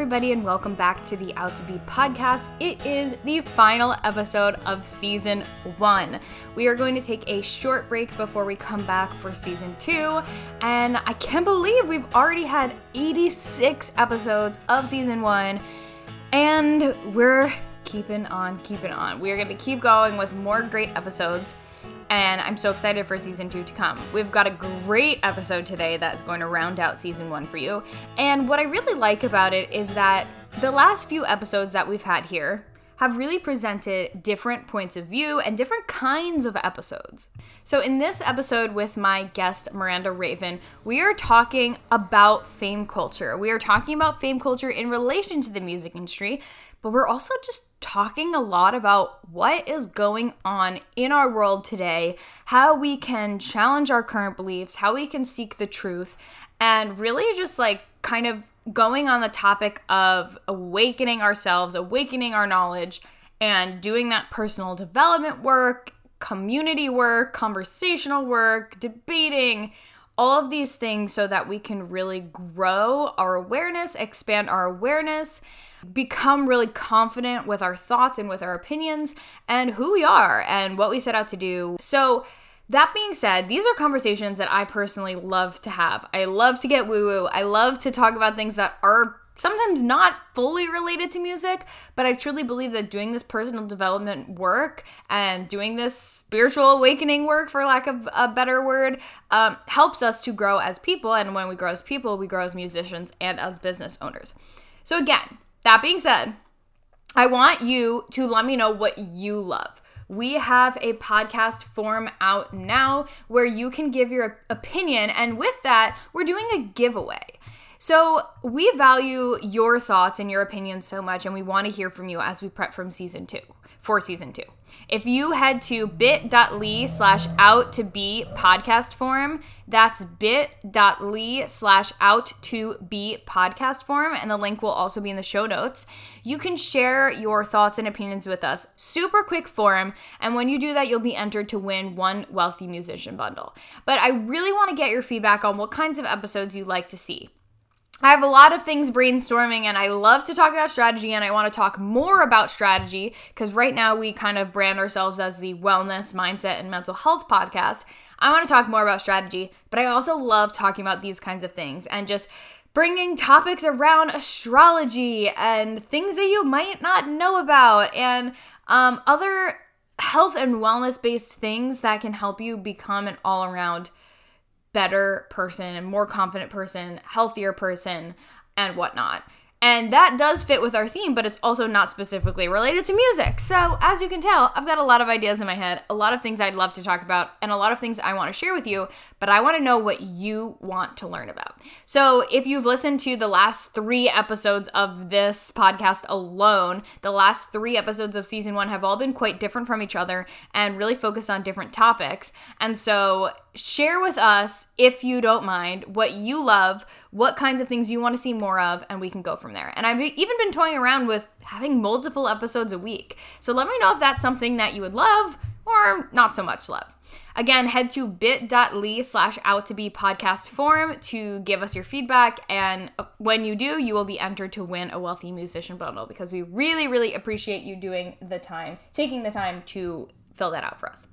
everybody, and welcome back to the Out to Be podcast. It is the final episode of season one. We are going to take a short break before we come back for season two, and I can't believe we've already had 86 episodes of season one, and we're keeping on keeping on. We are going to keep going with more great episodes and I'm so excited for season two to come. We've got a great episode today that's going to round out season one for you. And what I really like about it is that the last few episodes that we've had here have really presented different points of view and different kinds of episodes. So, in this episode with my guest, Miranda Raven, we are talking about fame culture. We are talking about fame culture in relation to the music industry, but we're also just talking a lot about what is going on in our world today, how we can challenge our current beliefs, how we can seek the truth, and really just like kind of going on the topic of awakening ourselves, awakening our knowledge, and doing that personal development work, community work, conversational work, debating all of these things so that we can really grow our awareness, expand our awareness, become really confident with our thoughts and with our opinions and who we are and what we set out to do. So, that being said, these are conversations that I personally love to have. I love to get woo woo. I love to talk about things that are sometimes not fully related to music, but I truly believe that doing this personal development work and doing this spiritual awakening work, for lack of a better word, um, helps us to grow as people. And when we grow as people, we grow as musicians and as business owners. So, again, that being said, I want you to let me know what you love. We have a podcast form out now where you can give your opinion, and with that, we're doing a giveaway. So, we value your thoughts and your opinions so much, and we want to hear from you as we prep from season two for season two. If you head to bit.ly slash out to be podcast forum, that's bit.ly slash out to be podcast forum, and the link will also be in the show notes. You can share your thoughts and opinions with us. Super quick forum, and when you do that, you'll be entered to win one wealthy musician bundle. But I really want to get your feedback on what kinds of episodes you'd like to see. I have a lot of things brainstorming and I love to talk about strategy and I want to talk more about strategy because right now we kind of brand ourselves as the wellness, mindset, and mental health podcast. I want to talk more about strategy, but I also love talking about these kinds of things and just bringing topics around astrology and things that you might not know about and um, other health and wellness based things that can help you become an all around better person more confident person, healthier person, and whatnot. And that does fit with our theme, but it's also not specifically related to music. So, as you can tell, I've got a lot of ideas in my head, a lot of things I'd love to talk about, and a lot of things I want to share with you, but I want to know what you want to learn about. So, if you've listened to the last three episodes of this podcast alone, the last three episodes of season one have all been quite different from each other and really focused on different topics. And so, share with us, if you don't mind, what you love, what kinds of things you want to see more of, and we can go from there. And I've even been toying around with having multiple episodes a week. So let me know if that's something that you would love or not so much love. Again, head to bit.ly slash out to be podcast forum to give us your feedback. And when you do, you will be entered to win a wealthy musician bundle because we really, really appreciate you doing the time, taking the time to fill that out for us.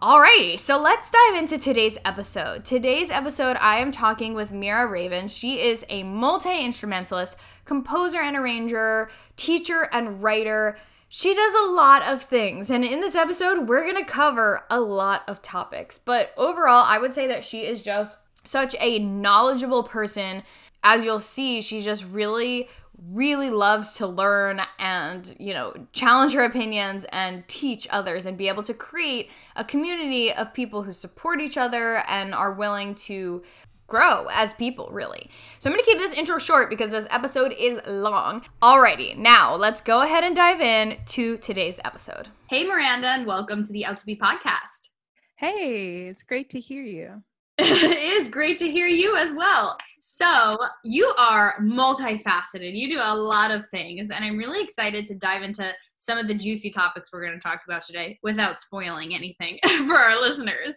Alrighty, so let's dive into today's episode. Today's episode, I am talking with Mira Raven. She is a multi instrumentalist, composer and arranger, teacher and writer. She does a lot of things, and in this episode, we're gonna cover a lot of topics. But overall, I would say that she is just such a knowledgeable person. As you'll see, she just really really loves to learn and, you know, challenge her opinions and teach others and be able to create a community of people who support each other and are willing to grow as people, really. So I'm gonna keep this intro short because this episode is long. Alrighty, now let's go ahead and dive in to today's episode. Hey, Miranda, and welcome to the Out to Be podcast. Hey, it's great to hear you. it is great to hear you as well. So, you are multifaceted. You do a lot of things, and I'm really excited to dive into some of the juicy topics we're going to talk about today without spoiling anything for our listeners.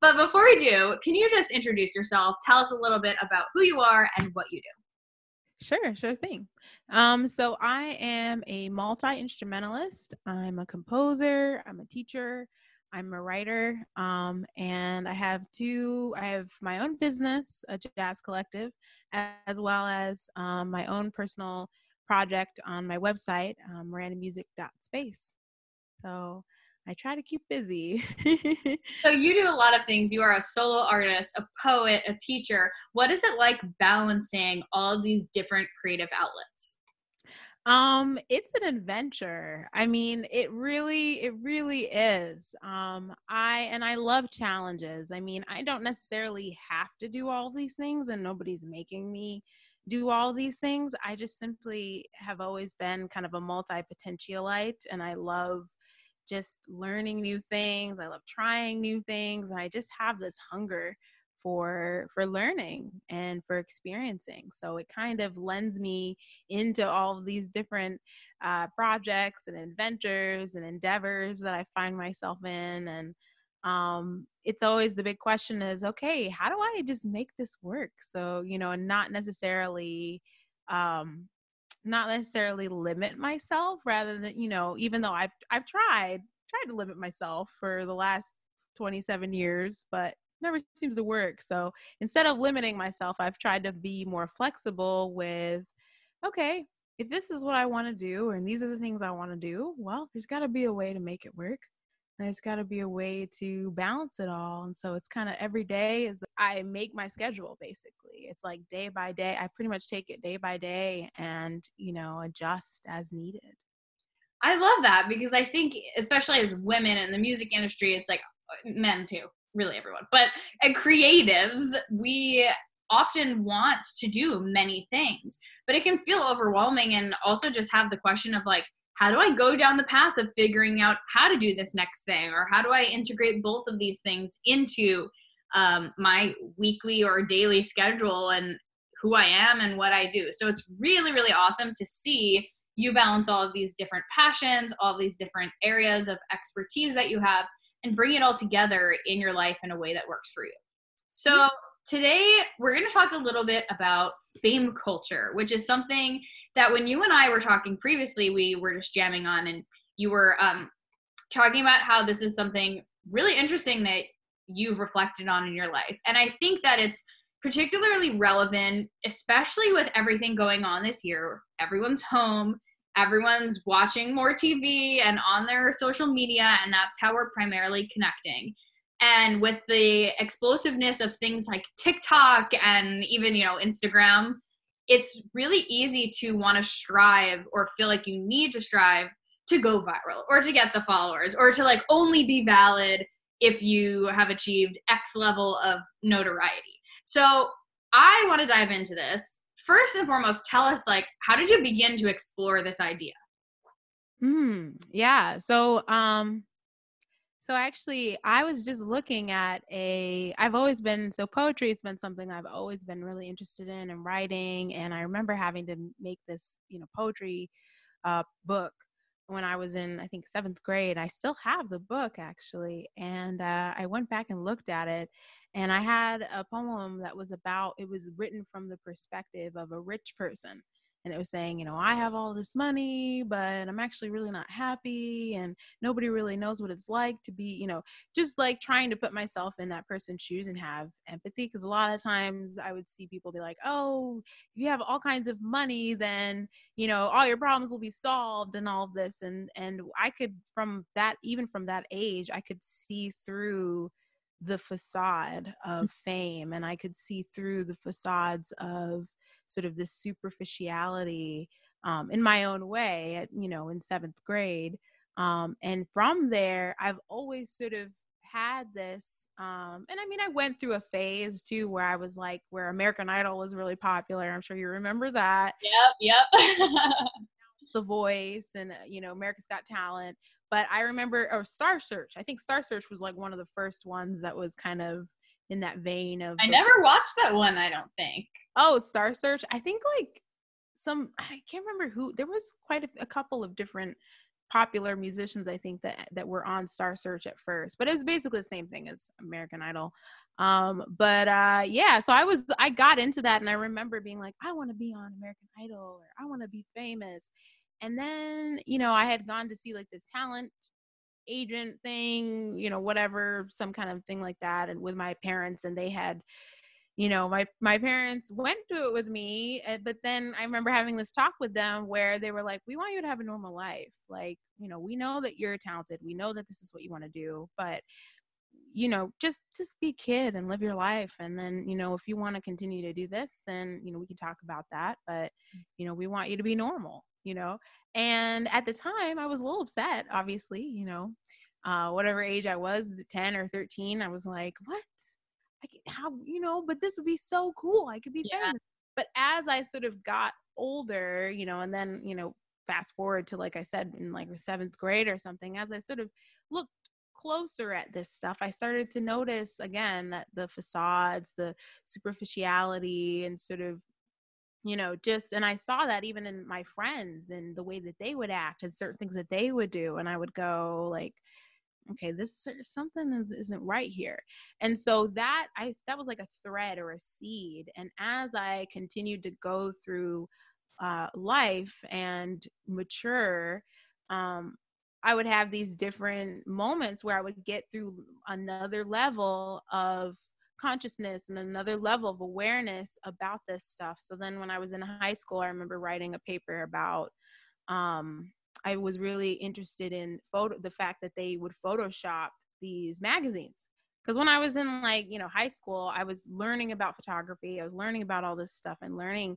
But before we do, can you just introduce yourself? Tell us a little bit about who you are and what you do. Sure, sure thing. Um, so I am a multi instrumentalist. I'm a composer. I'm a teacher. I'm a writer. Um, and I have two. I have my own business, a jazz collective, as well as um, my own personal project on my website, um, mirandamusic.space. So I try to keep busy. so you do a lot of things. You are a solo artist, a poet, a teacher. What is it like balancing all these different creative outlets? Um, it's an adventure. I mean, it really, it really is. Um, I and I love challenges. I mean, I don't necessarily have to do all these things, and nobody's making me do all these things. I just simply have always been kind of a multi potentialite, and I love just learning new things. I love trying new things. And I just have this hunger for for learning and for experiencing. So it kind of lends me into all these different uh, projects and adventures and endeavors that i find myself in and um, it's always the big question is okay how do i just make this work? So you know and not necessarily um, not necessarily limit myself rather than you know even though i've i've tried tried to limit myself for the last 27 years but never seems to work. So instead of limiting myself i've tried to be more flexible with okay if this is what i want to do and these are the things i want to do well there's got to be a way to make it work. There's got to be a way to balance it all. And so it's kind of every day is i make my schedule basically. It's like day by day i pretty much take it day by day and you know adjust as needed. I love that because i think especially as women in the music industry it's like men too really everyone but at creatives we often want to do many things but it can feel overwhelming and also just have the question of like how do I go down the path of figuring out how to do this next thing? Or how do I integrate both of these things into um, my weekly or daily schedule and who I am and what I do? So it's really, really awesome to see you balance all of these different passions, all these different areas of expertise that you have, and bring it all together in your life in a way that works for you. So today we're going to talk a little bit about fame culture, which is something that when you and I were talking previously, we were just jamming on, and you were um, talking about how this is something really interesting that you've reflected on in your life. And I think that it's particularly relevant, especially with everything going on this year. Everyone's home, everyone's watching more TV and on their social media, and that's how we're primarily connecting. And with the explosiveness of things like TikTok and even you know Instagram it's really easy to want to strive or feel like you need to strive to go viral or to get the followers or to like only be valid if you have achieved x level of notoriety. So i want to dive into this first and foremost tell us like how did you begin to explore this idea Hmm. yeah so um so actually, I was just looking at a. I've always been so poetry has been something I've always been really interested in and writing. And I remember having to make this, you know, poetry uh, book when I was in, I think, seventh grade. I still have the book actually, and uh, I went back and looked at it, and I had a poem that was about. It was written from the perspective of a rich person and it was saying, you know, I have all this money, but I'm actually really not happy, and nobody really knows what it's like to be, you know, just like trying to put myself in that person's shoes and have empathy. Because a lot of times I would see people be like, oh, if you have all kinds of money, then you know all your problems will be solved and all of this, and and I could from that even from that age I could see through the facade of mm. fame and I could see through the facades of sort of this superficiality um, in my own way, at, you know, in seventh grade. Um, and from there, I've always sort of had this um and i mean i went through a phase too where i was like where american idol was really popular i'm sure you remember that yep yep the voice and uh, you know america's got talent. But i remember or star search. I think star search was like one of the first ones that was kind of in that vein of i never watched that one i don't think. Oh, Star Search. I think like some I can't remember who. There was quite a, a couple of different popular musicians i think that that were on star search at first. But it was basically the same thing as american idol. Um but uh yeah so i was i got into that and i remember being like i want to be on american idol or i want to be famous and then you know i had gone to see like this talent agent thing you know whatever some kind of thing like that and with my parents and they had you know my my parents went to it with me eh, but then i remember having this talk with them where they were like we want you to have a normal life. Like you know we know that you're talented. We know that this is what you want to do but you know just just be kid and live your life and then you know if you want to continue to do this then you know we can talk about that but you know we want you to be normal you know and at the time i was a little upset obviously you know uh whatever age i was 10 or 13 i was like what I can, how you know, but this would be so cool. I could be yeah. famous. But as I sort of got older, you know, and then you know, fast forward to like I said in like the seventh grade or something, as I sort of looked closer at this stuff, I started to notice again that the facades, the superficiality, and sort of you know just and i saw that even in my friends and the way that they would act and certain things that they would do and i would go like okay this something is, isn't right here. And so that i that was like a thread or a seed and as i continued to go through uh, life and mature um, i would have these different moments where i would get through another level of consciousness and another level of awareness about this stuff so then when i was in high school i remember writing a paper about um, I was really interested in photo the fact that they would Photoshop these magazines. Because when I was in like, you know, high school, I was learning about photography. I was learning about all this stuff and learning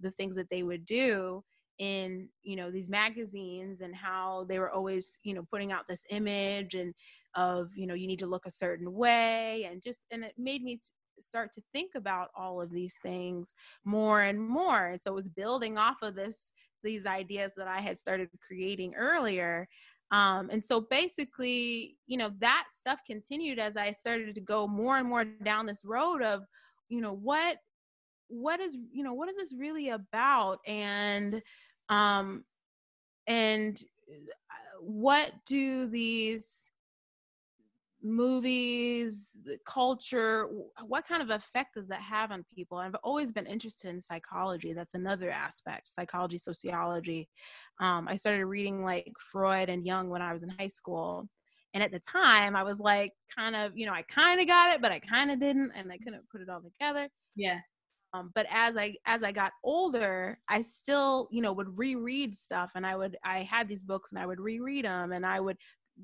the things that they would do in, you know, these magazines and how they were always, you know, putting out this image and of, you know, you need to look a certain way and just and it made me start to think about all of these things more and more and so it was building off of this these ideas that I had started creating earlier. Um, and so basically, you know, that stuff continued as I started to go more and more down this road of, you know, what what is you know what is this really about and um and uh, what do these movies, the culture, what kind of effect does that have on people? I've always been interested in psychology. That's another aspect, psychology, sociology. Um, I started reading like Freud and Jung when I was in high school. And at the time, I was like, kind of, you know, I kind of got it, but I kind of didn't, and I couldn't put it all together. Yeah. Um, but as I as I got older, I still, you know, would reread stuff, and I would I had these books, and I would reread them, and I would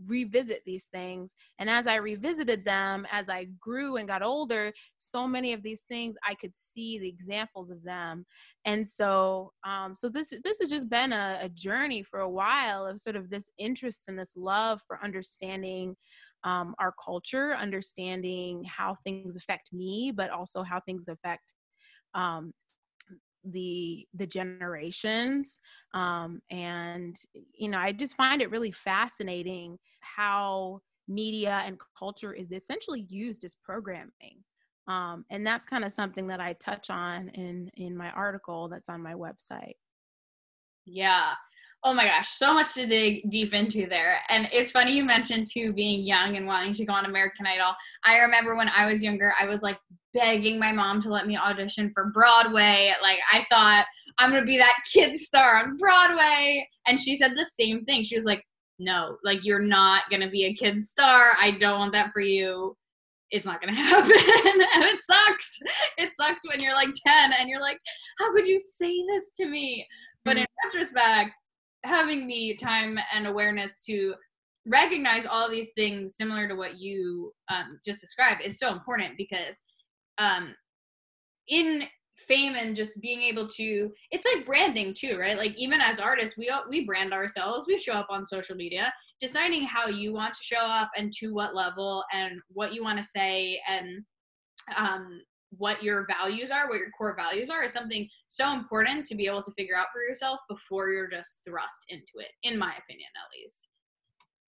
revisit these things. And as i revisited them as i grew and got older so many of these things i could see the examples of them. And so um so this this has just been a, a journey for a while of sort of this interest and this love for understanding um, our culture understanding how things affect me but also how things affect um, the the generations um, and you know i just find it really fascinating how media and culture is essentially used as programming um, and that's kind of something that i touch on in in my article that's on my website. Yeah oh my gosh so much to dig deep into there and it's funny you mentioned too being young and wanting to go on american idol i remember when i was younger i was like begging my mom to let me audition for Broadway. Like I thought I'm gonna be that kid star on Broadway. And she said the same thing. She was like, No, like you're not gonna be a kid star. I don't want that for you. It's not gonna happen. and it sucks. It sucks when you're like 10 and you're like, How could you say this to me? But in mm-hmm. retrospect, having the time and awareness to recognize all these things similar to what you um, just described is so important because um in fame and just being able to it's like branding too right? Like even as artists we we brand ourselves. We show up on social media deciding how you want to show up and to what level and what you want to say and um what your values are what your core values are is something so important to be able to figure out for yourself before you're just thrust into it in my opinion at least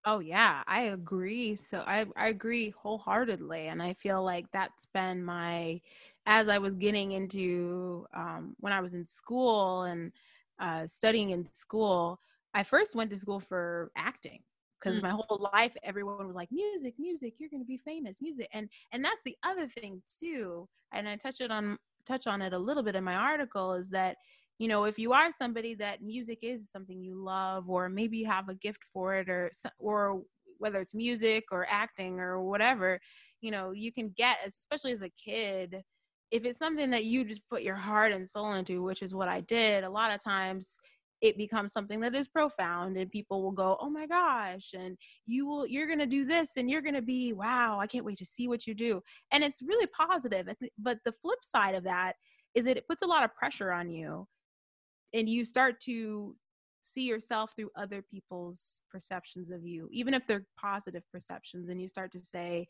Oh yeah, I agree. So I I agree wholeheartedly, and I feel like that's been my as I was getting into um, when I was in school and uh, studying in school. I first went to school for acting because Mm. my whole life everyone was like music music you're going to be famous music and and that's the other thing too and i touched it on touch on it a little bit in my article is that you know if you are somebody that music is something you love or maybe you have a gift for it or or whether it's music or acting or whatever you know you can get especially as a kid if it's something that you just put your heart and soul into which is what i did a lot of times it becomes something that is profound and people will go oh my gosh and you will you're going to do this and you're going to be wow i can't wait to see what you do. And it's really positive but the flip side of that is that it puts a lot of pressure on you and you start to see yourself through other people's perceptions of you even if they're positive perceptions and you start to say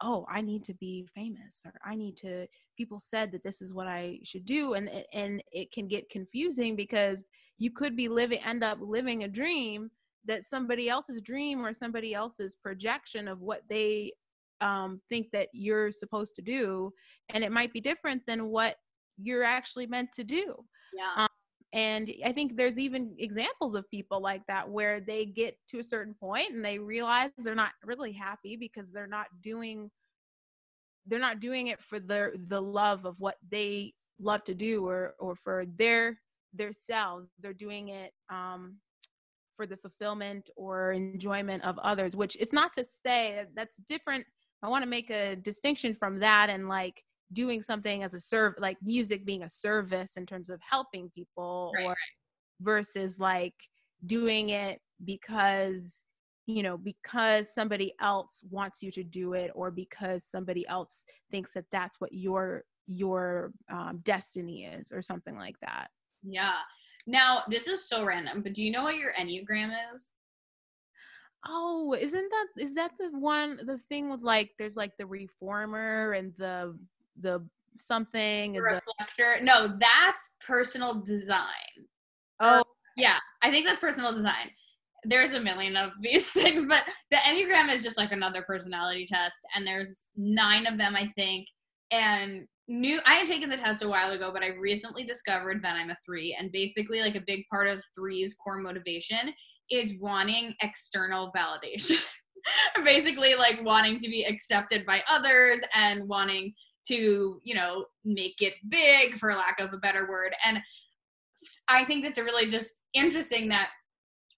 oh i need to be famous or i need to people said that this is what i should do and it- and it can get confusing because you could be living end up living a dream that somebody else's dream or somebody else's projection of what they um, think that you're supposed to do and it might be different than what you're actually meant to do Yeah. And i think there's even examples of people like that where they get to a certain point and they realize they're not really happy because they're not doing they're not doing it for the the love of what they love to do or or for their their selves. They're doing it um for the fulfillment or enjoyment of others which it's not to say that that's different. I want to make a distinction from that and like doing something as a serve like music being a service in terms of helping people Right, or versus like doing it because you know because somebody else wants you to do it or because somebody else thinks that that's what your your um, destiny is or something like that Yeah. Now, this is so random, but do you know what your Enneagram is? oh isn't that is that the one the thing with like there's like the reformer and the the something The and the reflector? No, that's personal design. oh Yeah, I think that's personal design. There's a million of these things, but the Enneagram is just like another personality test, and there's nine of them, I think. And new, I had taken the test a while ago, but I recently discovered that I'm a three, and basically, like a big part of three's core motivation is wanting external validation. basically, like wanting to be accepted by others and wanting to, you know, make it big, for lack of a better word. And I think that's a really just interesting that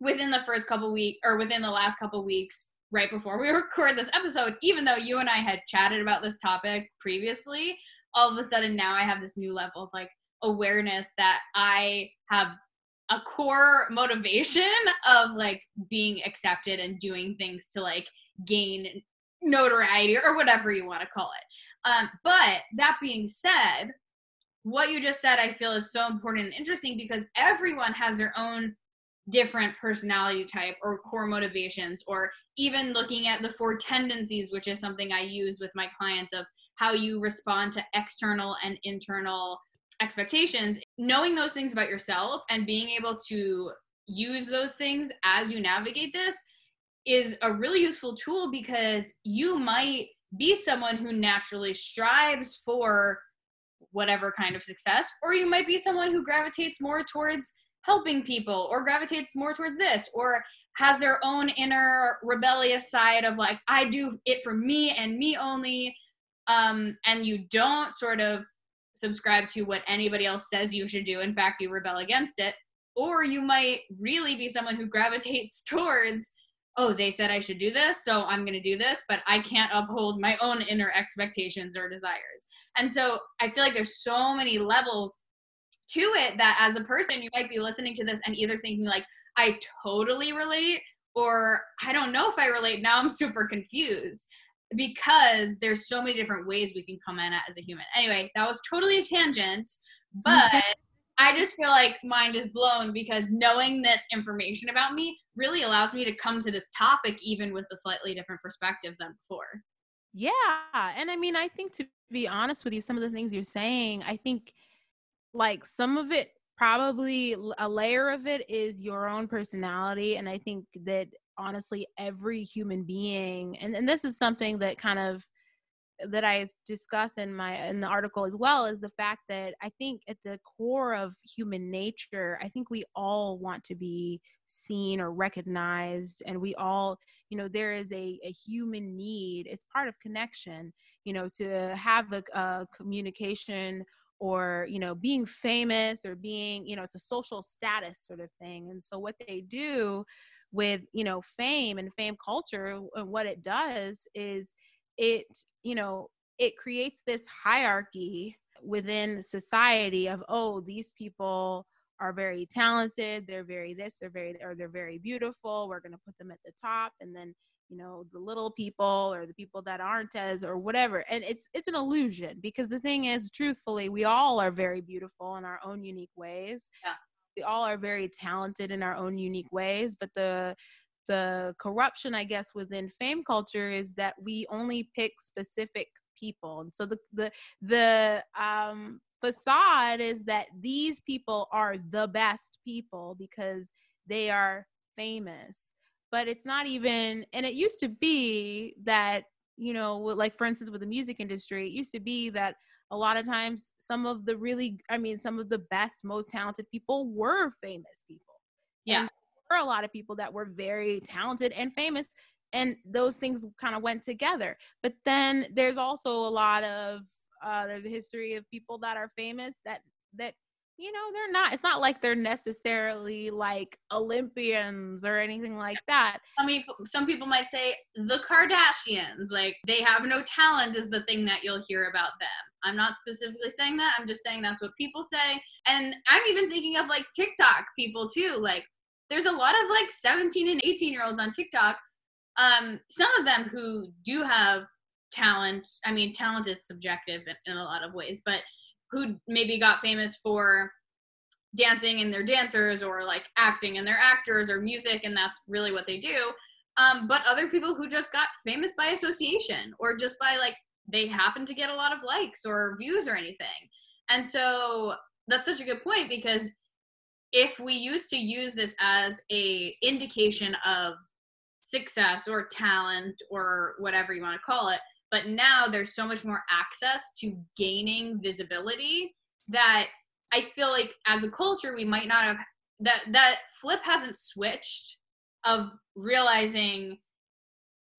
within the first couple weeks or within the last couple weeks, right before we record this episode, even though you and I had chatted about this topic previously, all of a sudden now I have this new level of like awareness that I have a core motivation of like being accepted and doing things to like gain notoriety or whatever you want to call it. Um, but that being said, what you just said I feel is so important and interesting because everyone has their own different personality type or core motivations or even looking at the four tendencies which is something I use with my clients of how you respond to external and internal expectations. Knowing those things about yourself and being able to use those things as you navigate this is a really useful tool because you might be someone who naturally strives for whatever kind of success, or you might be someone who gravitates more towards helping people, or gravitates more towards this, or has their own inner rebellious side of like, I do it for me and me only. Um, and you don't sort of subscribe to what anybody else says you should do. In fact, you rebel against it. Or you might really be someone who gravitates towards oh, they said I should do this, so I'm going to do this, but I can't uphold my own inner expectations or desires. And so I feel like there's so many levels to it that as a person, you might be listening to this and either thinking, like, I totally relate, or I don't know if I relate. Now I'm super confused because there's so many different ways we can come in as a human. Anyway, that was totally a tangent, but mm-hmm. I just feel like mind is blown because knowing this information about me really allows me to come to this topic even with a slightly different perspective than before. Yeah. And I mean, I think to be honest with you, some of the things you're saying, I think like some of it probably a layer of it is your own personality. And I think that honestly, every human being, and, and this is something that kind of that I discuss in my in the article as well is the fact that I think at the core of human nature, I think we all want to be seen or recognized and we all, you know, there is a, a human need. It's part of connection, you know, to have a, a communication or you know being famous or being you know it's a social status sort of thing and so what they do with you know fame and fame culture and what it does is it you know it creates this hierarchy within society of oh these people are very talented they're very this they're very or they're very beautiful we're going to put them at the top and then you know the little people or the people that aren't as or whatever and it's it's an illusion because the thing is truthfully we all are very beautiful in our own unique ways yeah. we all are very talented in our own unique ways but the the corruption i guess within fame culture is that we only pick specific people. And so the the the um facade is that these people are the best people because they are famous. But it's not even and it used to be that you know like for instance with the music industry it used to be that a lot of times some of the really i mean some of the best most talented people were famous people. Yeah. And were a lot of people that were very talented and famous and those things kind of went together. But then there's also a lot of uh, there's a history of people that are famous that that you know they're not it's not like they're necessarily like olympians or anything like that. I mean some people might say the kardashians like they have no talent is the thing that you'll hear about them. I'm not specifically saying that i'm just saying that's what people say. And i'm even thinking of like tiktok people too like there's a lot of like 17 and 18 year olds on tiktok um some of them who do have talent i mean talent is subjective in, in a lot of ways but who maybe got famous for dancing and they're dancers or like acting and they're actors or music and that's really what they do um, but other people who just got famous by association or just by like they happen to get a lot of likes or views or anything. And so that's such a good point because if we used to use this as a indication of success or talent or whatever you want to call it but now there's so much more access to gaining visibility that I feel like as a culture we might not have that that flip hasn't switched of realizing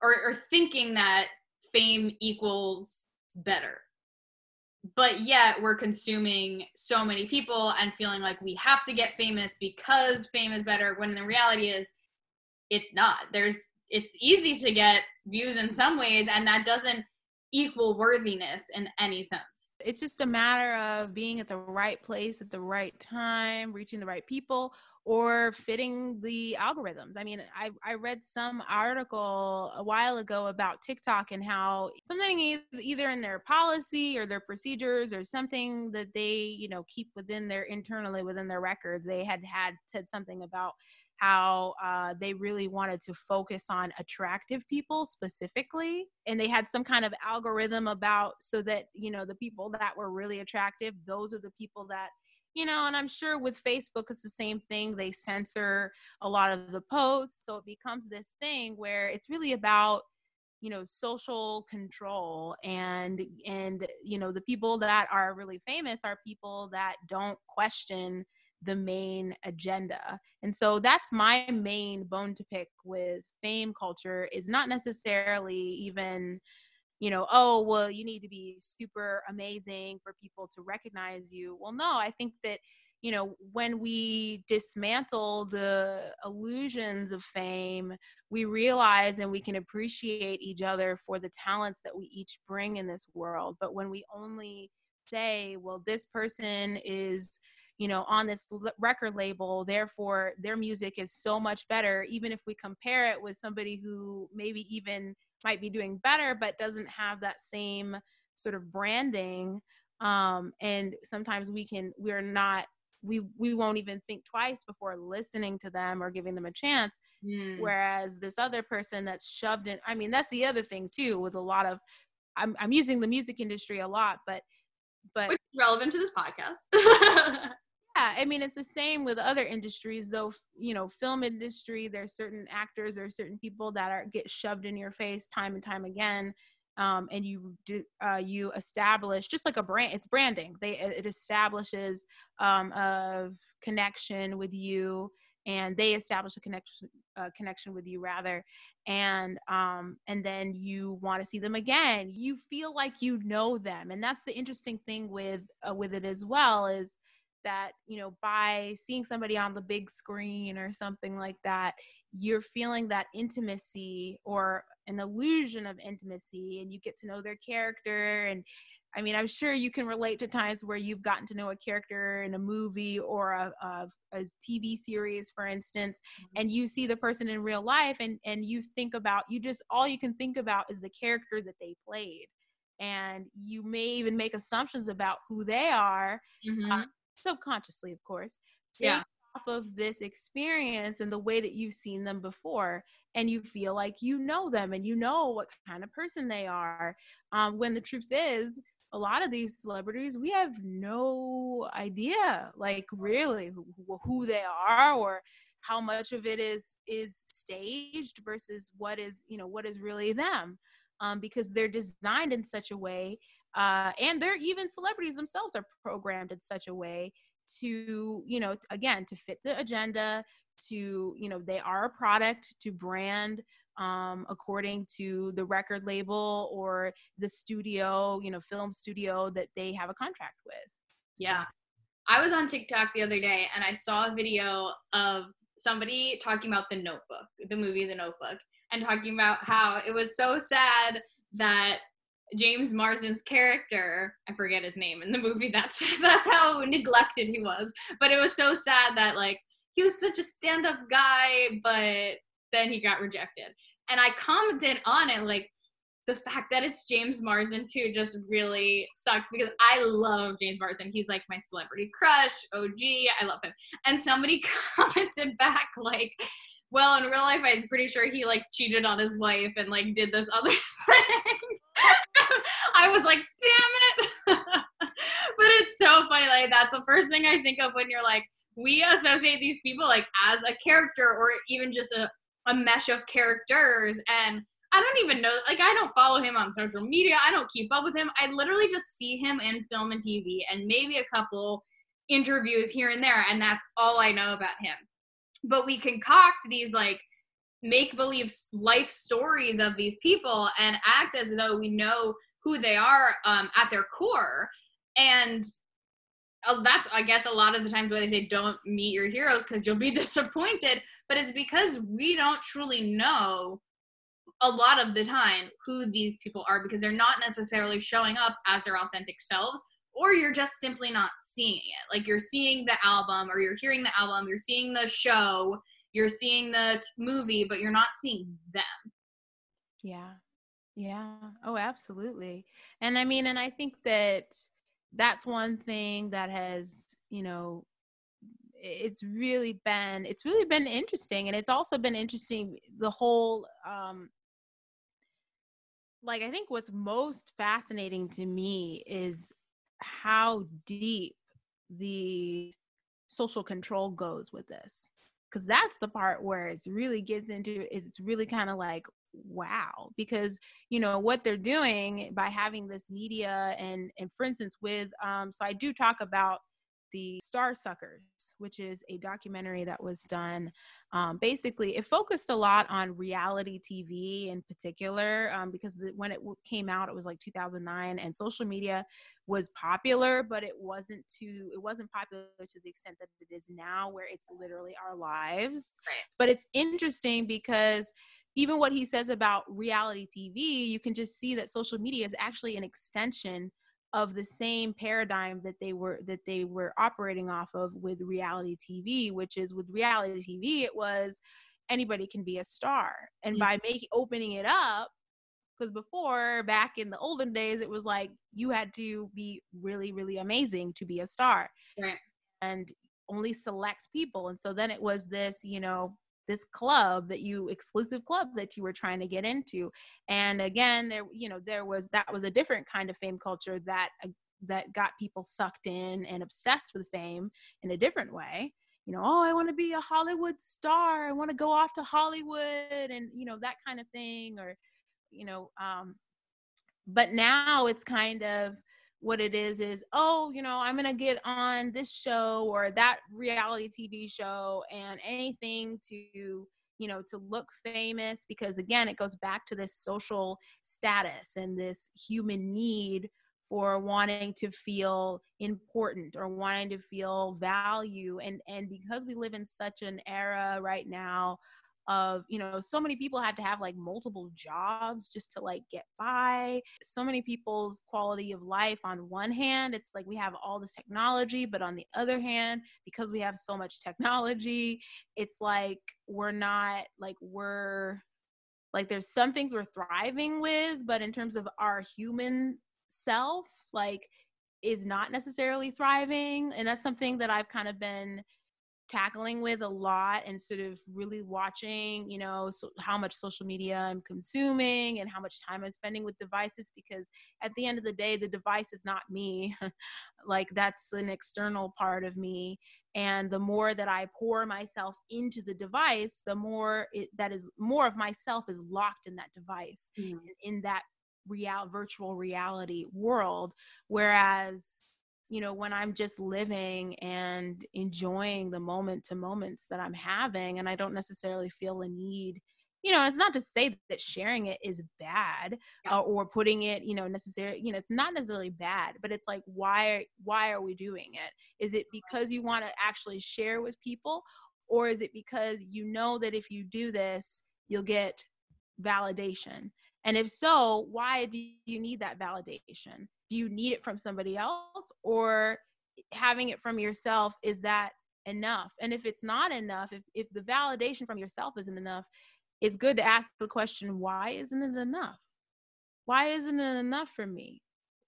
or, or thinking that fame equals better but yet we're consuming so many people and feeling like we have to get famous because fame is better when the reality is it's not. There's it's easy to get views in some ways and that doesn't equal worthiness in any sense it's just a matter of being at the right place at the right time reaching the right people or fitting the algorithms. I mean i, I read some article a while ago about tiktok and how something either in their policy or their procedures or something that they you know keep within their internally within their records they had had said something about how uh, they really wanted to focus on attractive people specifically and they had some kind of algorithm about so that you know the people that were really attractive those are the people that you know and i'm sure with facebook it's the same thing they censor a lot of the posts so it becomes this thing where it's really about you know social control and and you know the people that are really famous are people that don't question the main agenda. And so that's my main bone to pick with fame culture is not necessarily even you know, oh, well, you need to be super amazing for people to recognize you. Well, no, I think that, you know, when we dismantle the illusions of fame, we realize and we can appreciate each other for the talents that we each bring in this world. But when we only say, well, this person is, you know on this record label therefore their music is so much better even if we compare it with somebody who maybe even might be doing better but doesn't have that same sort of branding um, and sometimes we can we're not we we won't even think twice before listening to them or giving them a chance mm. whereas this other person that's shoved in i mean that's the other thing too with a lot of i'm, I'm using the music industry a lot but but Which relevant to this podcast yeah i mean it's the same with other industries though you know film industry there's certain actors or certain people that are get shoved in your face time and time again um, and you do uh, you establish just like a brand it's branding. They it establishes um, a connection with you and they establish a connection uh, connection with you rather and um and then you want to see them again. You feel like you know them and that's the interesting thing with uh, with it as well is that you know by seeing somebody on the big screen or something like that you're feeling that intimacy or an illusion of intimacy and you get to know their character and I mean, I'm sure you can relate to times where you've gotten to know a character in a movie or a, a, a TV series, for instance, mm-hmm. and you see the person in real life and, and you think about, you just, all you can think about is the character that they played. And you may even make assumptions about who they are, mm-hmm. uh, subconsciously, of course. Yeah. Off of this experience and the way that you've seen them before, and you feel like you know them and you know what kind of person they are. Um, when the truth is, a lot of these celebrities we have no idea like really who, who they are or how much of it is is staged versus what is you know what is really them um, because they're designed in such a way uh, and they're even celebrities themselves are programmed in such a way to you know again to fit the agenda to you know they are a product to brand um, according to the record label or the studio, you know, film studio that they have a contract with. Yeah. I was on TikTok the other day and I saw a video of somebody talking about the notebook, the movie The Notebook, and talking about how it was so sad that James Marsden's character, I forget his name in the movie, that's that's how neglected he was. But it was so sad that like he was such a stand-up guy, but then he got rejected. And I commented on it like the fact that it's James Marsden too just really sucks because I love James Marsden. He's like my celebrity crush, OG. I love him. And somebody commented back like, well, in real life, I'm pretty sure he like cheated on his wife and like did this other thing. I was like, damn it. but it's so funny. Like, that's the first thing I think of when you're like, we associate these people like as a character or even just a a mesh of characters and I don't even know like I don't follow him on social media. I don't keep up with him. I literally just see him in film and TV and maybe a couple interviews here and there and that's all I know about him. But we concoct these like make believe life stories of these people and act as though we know who they are um, at their core. And uh, that's i guess a lot of the times why they say don't meet your heroes because you'll be disappointed. But it's because we don't truly know a lot of the time who these people are because they're not necessarily showing up as their authentic selves or you're just simply not seeing it. Like you're seeing the album or you're hearing the album you're seeing the show you're seeing the movie but you're not seeing them. Yeah yeah. Oh absolutely. And i mean and i think that that's one thing that has you know it's really been it's really been interesting and it's also been interesting the whole um like i think what's most fascinating to me is how deep the social control goes with this because that's the part where it's really gets into it's really kind of like wow because you know what they're doing by having this media and and for instance with um so i do talk about the Starsuckers, which is a documentary that was done. Um, basically, it focused a lot on reality TV in particular um, because when it came out, it was like 2009, and social media was popular, but it wasn't to it wasn't popular to the extent that it is now, where it's literally our lives. Right. But it's interesting because even what he says about reality TV, you can just see that social media is actually an extension of the same paradigm that they were that they were operating off of with reality TV, which is with reality TV, it was anybody can be a star. And mm-hmm. by making opening it up, because before back in the olden days, it was like you had to be really, really amazing to be a star. Right. And only select people. And so then it was this, you know, this club that you exclusive club that you were trying to get into. And again there you know there was that was a different kind of fame culture that uh, that got people sucked in and obsessed with fame in a different way. You know oh i want to be a hollywood star. I want to go off to hollywood and you know that kind of thing or you know um but now it's kind of what it is is oh you know i'm gonna get on this show or that reality tv show and anything to you know to look famous because again it goes back to this social status and this human need for wanting to feel important or wanting to feel value. And and because we live in such an era right now of you know so many people have to have like multiple jobs just to like get by. So many people's quality of life on one hand it's like we have all this technology but on the other hand because we have so much technology it's like we're not like we're like there's some things we're thriving with but in terms of our human self like is not necessarily thriving. And that's something that I've kind of been tackling with a lot and sort of really watching, you know, so how much social media I'm consuming and how much time I'm spending with devices because at the end of the day, the device is not me. like that's an external part of me. And the more that I pour myself into the device, the more it, that is more of myself is locked in that device, mm-hmm. in that real virtual reality world. Whereas you know when i'm just living and enjoying the moment to moments that i'm having and i don't necessarily feel a need you know it's not to say that sharing it is bad yeah. uh, or putting it you know necessarily you know it's not necessarily bad but it's like why why are we doing it? Is it because you want to actually share with people or is it because you know that if you do this you'll get validation? And if so why do you need that validation do you need it from somebody else or having it from yourself is that enough? And if it's not enough if, if the validation from yourself isn't enough it's good to ask the question why isn't it enough? Why isn't it enough for me?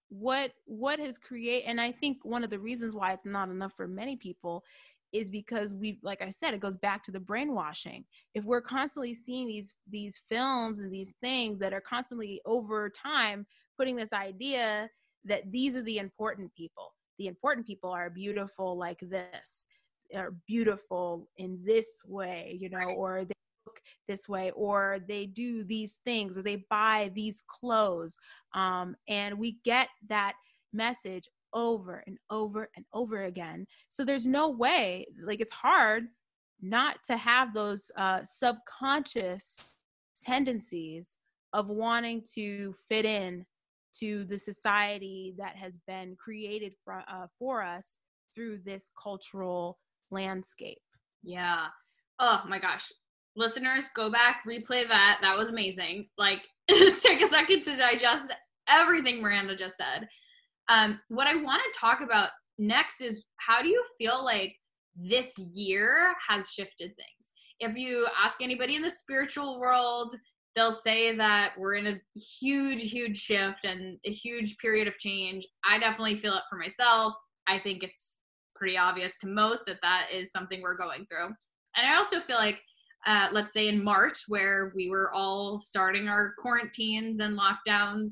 What what has created and i think one of the reasons why it's not enough for many people is because we like i said it goes back to the brainwashing. If we're constantly seeing these these films and these things that are constantly over time putting this idea that these are the important people. The important people are beautiful like this, are beautiful in this way, you know, right. or they look this way, or they do these things, or they buy these clothes. Um, and we get that message over and over and over again. So there's no way, like, it's hard not to have those uh, subconscious tendencies of wanting to fit in to the society that has been created for, uh, for us through this cultural landscape. Yeah. Oh my gosh. Listeners, go back, replay that. That was amazing. Like, take a second to digest everything Miranda just said. Um, what I want to talk about next is how do you feel like this year has shifted things? If you ask anybody in the spiritual world, they'll say that we're in a huge, huge shift and a huge period of change. I definitely feel it for myself. I think it's pretty obvious to most that that is something we're going through. And I also feel like, uh, let's say in March, where we were all starting our quarantines and lockdowns,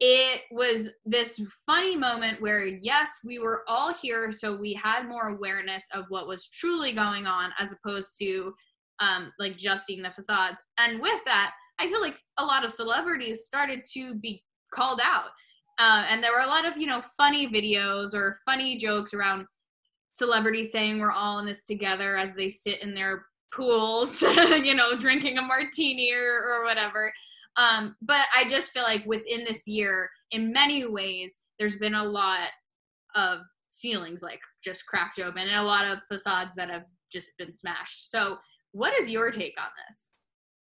it was this funny moment where, yes, we were all here, so we had more awareness of what was truly going on as opposed to um, like just seeing the facades. And with that, I feel like a lot of celebrities started to be called out. Uh, and there were a lot of, you know, funny videos or funny jokes around celebrities saying we're all in this together as they sit in their pools, you know, drinking a martini or, or whatever. Um, but I just feel like within this year, in many ways, there's been a lot of ceilings like just cracked open and a lot of facades that have just been smashed. So what is your take on this?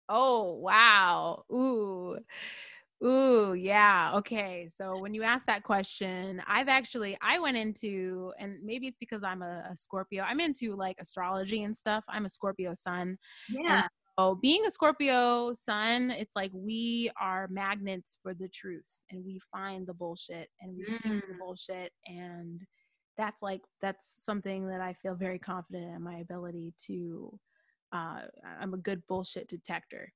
Oh, wow. Ooh. Ooh, yeah. Okay. So when you ask that question, I've actually I went into and maybe it's because I'm a, a Scorpio. I'm into like astrology and stuff. I'm a Scorpio sun. Yeah. And so being a Scorpio sun, it's like we are magnets for the truth and we find the bullshit and we mm. see the bullshit and that's like that's something that I feel very confident in my ability to uh, I'm a good bullshit detector.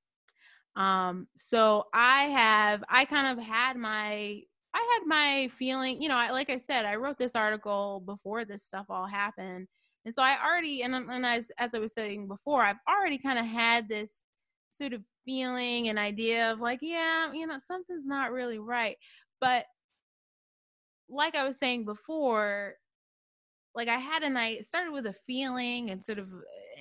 Um, so I have, I kind of had my, I had my feeling, you know, I, like I said, I wrote this article before this stuff all happened. And so I already, and, and as, as I was saying before, I've already kind of had this sort of feeling and idea of like yeah you know something's not really right but like i was saying before like i had a night started with a feeling and sort of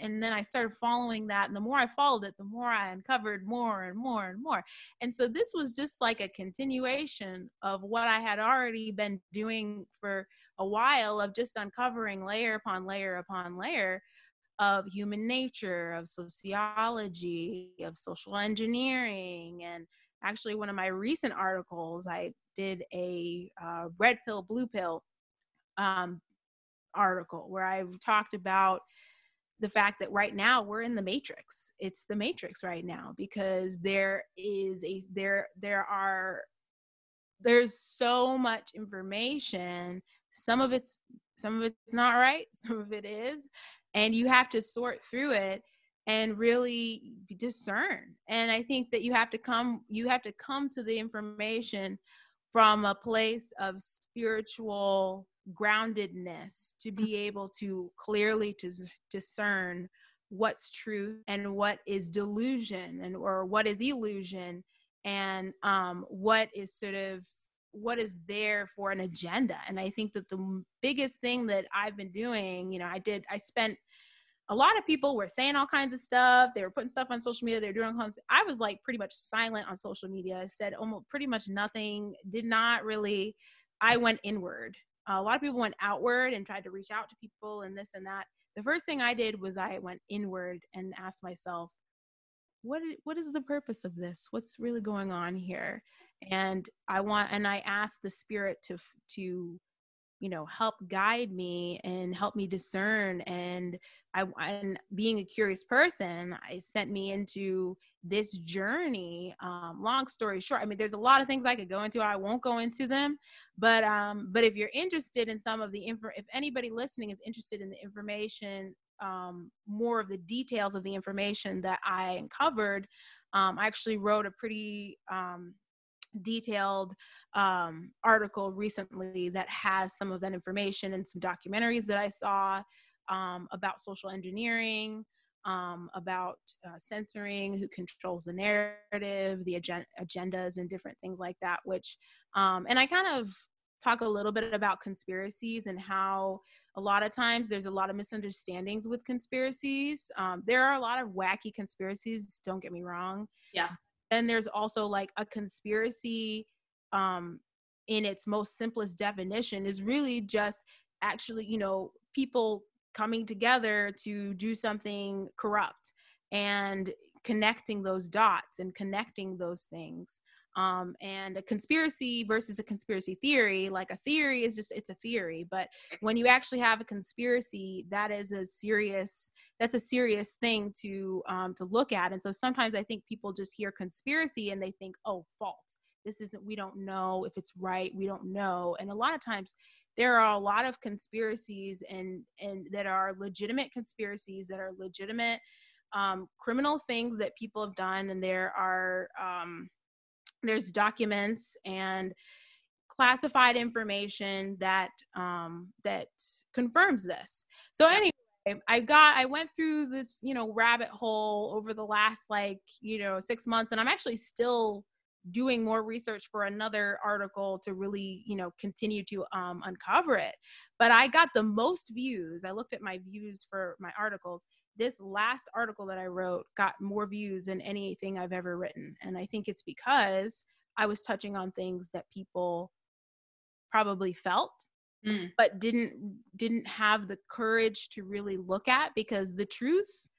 and then i started following that and the more i followed it the more i uncovered more and more and more and so this was just like a continuation of what i had already been doing for a while of just uncovering layer upon layer upon layer of human nature, of sociology, of social engineering. And actually, one of my recent articles, I did a uh, red pill, blue pill um, article where I talked about the fact that right now we're in the matrix. It's the matrix right now because there is a there there are there's so much information. Some of it's some of it's not right some of it is and you have to sort through it and really discern. And i think that you have to come you have to come to the information from a place of spiritual groundedness to be able to clearly to discern what's true and what is delusion and or what is illusion and um, what is sort of what is there for an agenda. And i think that the biggest thing that i've been doing you know i did i spent a lot of people were saying all kinds of stuff. They were putting stuff on social media. They were doing all i was like pretty much silent on social media. I said almost pretty much nothing. Did not really i went inward a lot of people went outward and tried to reach out to people and this and that. The first thing i did was i went inward and asked myself what what is the purpose of this? What's really going on here? And i want and i asked the spirit to to you know help guide me and help me discern. And i and being a curious person i sent me into this journey um, long story short i mean there's a lot of things i could go into i won't go into them but um but if you're interested in some of the info if anybody listening is interested in the information um, more of the details of the information that i uncovered um, i actually wrote a pretty um, detailed um, article recently that has some of that information and some documentaries that I saw um, about social engineering, um, about uh, censoring, who controls the narrative, the ag- agendas, and different things like that. Which, um, and I kind of talk a little bit about conspiracies and how a lot of times there's a lot of misunderstandings with conspiracies. Um, there are a lot of wacky conspiracies, don't get me wrong. Yeah then there's also like a conspiracy um in its most simplest definition is really just actually you know people coming together to do something corrupt and connecting those dots and connecting those things. Um, and a conspiracy versus a conspiracy theory like a theory is just it's a theory but when you actually have a conspiracy that is a serious that's a serious thing to um, to look at. And so sometimes i think people just hear conspiracy and they think oh false. This isn't we don't know if it's right. We don't know. And a lot of times there are a lot of conspiracies and and that are legitimate conspiracies that are legitimate um, criminal things that people have done and there are um, there's documents and classified information that um, that confirms this. So anyway, I got I went through this you know rabbit hole over the last like you know six months, and I'm actually still doing more research for another article to really you know continue to um, uncover it but i got the most views i looked at my views for my articles this last article that I wrote got more views than anything I've ever written. And I think it's because I was touching on things that people probably felt mm. but didn't didn't have the courage to really look at because the truth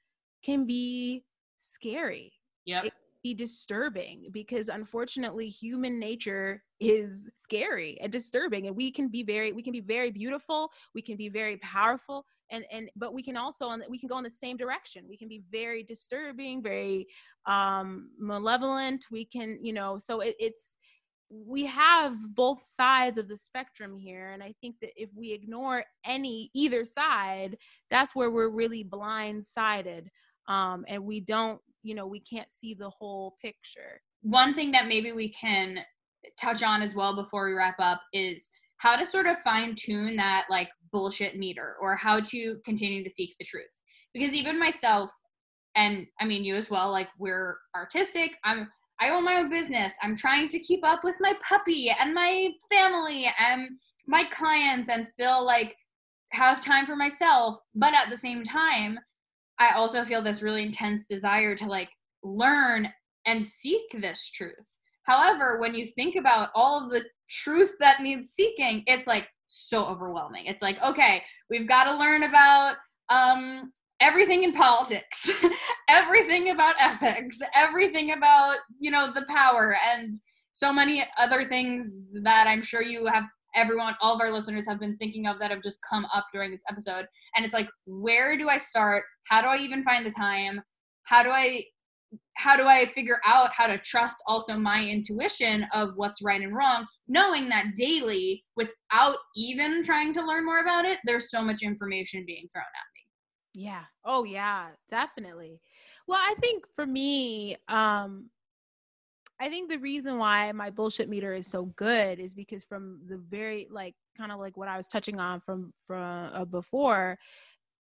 can be scary. Yeah be disturbing because unfortunately human nature is scary and disturbing and we can be very we can be very beautiful we can be very powerful and and but we can also we can go in the same direction. We can be very disturbing very um malevolent. We can you know so it, it's we have both sides of the spectrum here and i think that if we ignore any either side that's where we're really blindsided um, and we don't you know we can't see the whole picture one thing that maybe we can touch on as well before we wrap up is how to sort of fine tune that like bullshit meter or how to continue to seek the truth because even myself and I mean you as well, like we're artistic. I'm I own my own business. I'm trying to keep up with my puppy and my family and my clients and still like have time for myself. But at the same time, I also feel this really intense desire to like learn and seek this truth. However, when you think about all of the truth that needs seeking, it's like so overwhelming. It's like, okay, we've got to learn about um, everything in politics, everything about ethics, everything about, you know, the power and so many other things that I'm sure you have everyone all of our listeners have been thinking of that have just come up during this episode and it's like where do I start? How do I even find the time? How do I how do I figure out how to trust also my intuition of what's right and wrong, knowing that daily, without even trying to learn more about it, there's so much information being thrown at me. Yeah. Oh yeah, definitely. Well, I think for me, um, I think the reason why my bullshit meter is so good is because from the very like kind of like what I was touching on from from uh, before,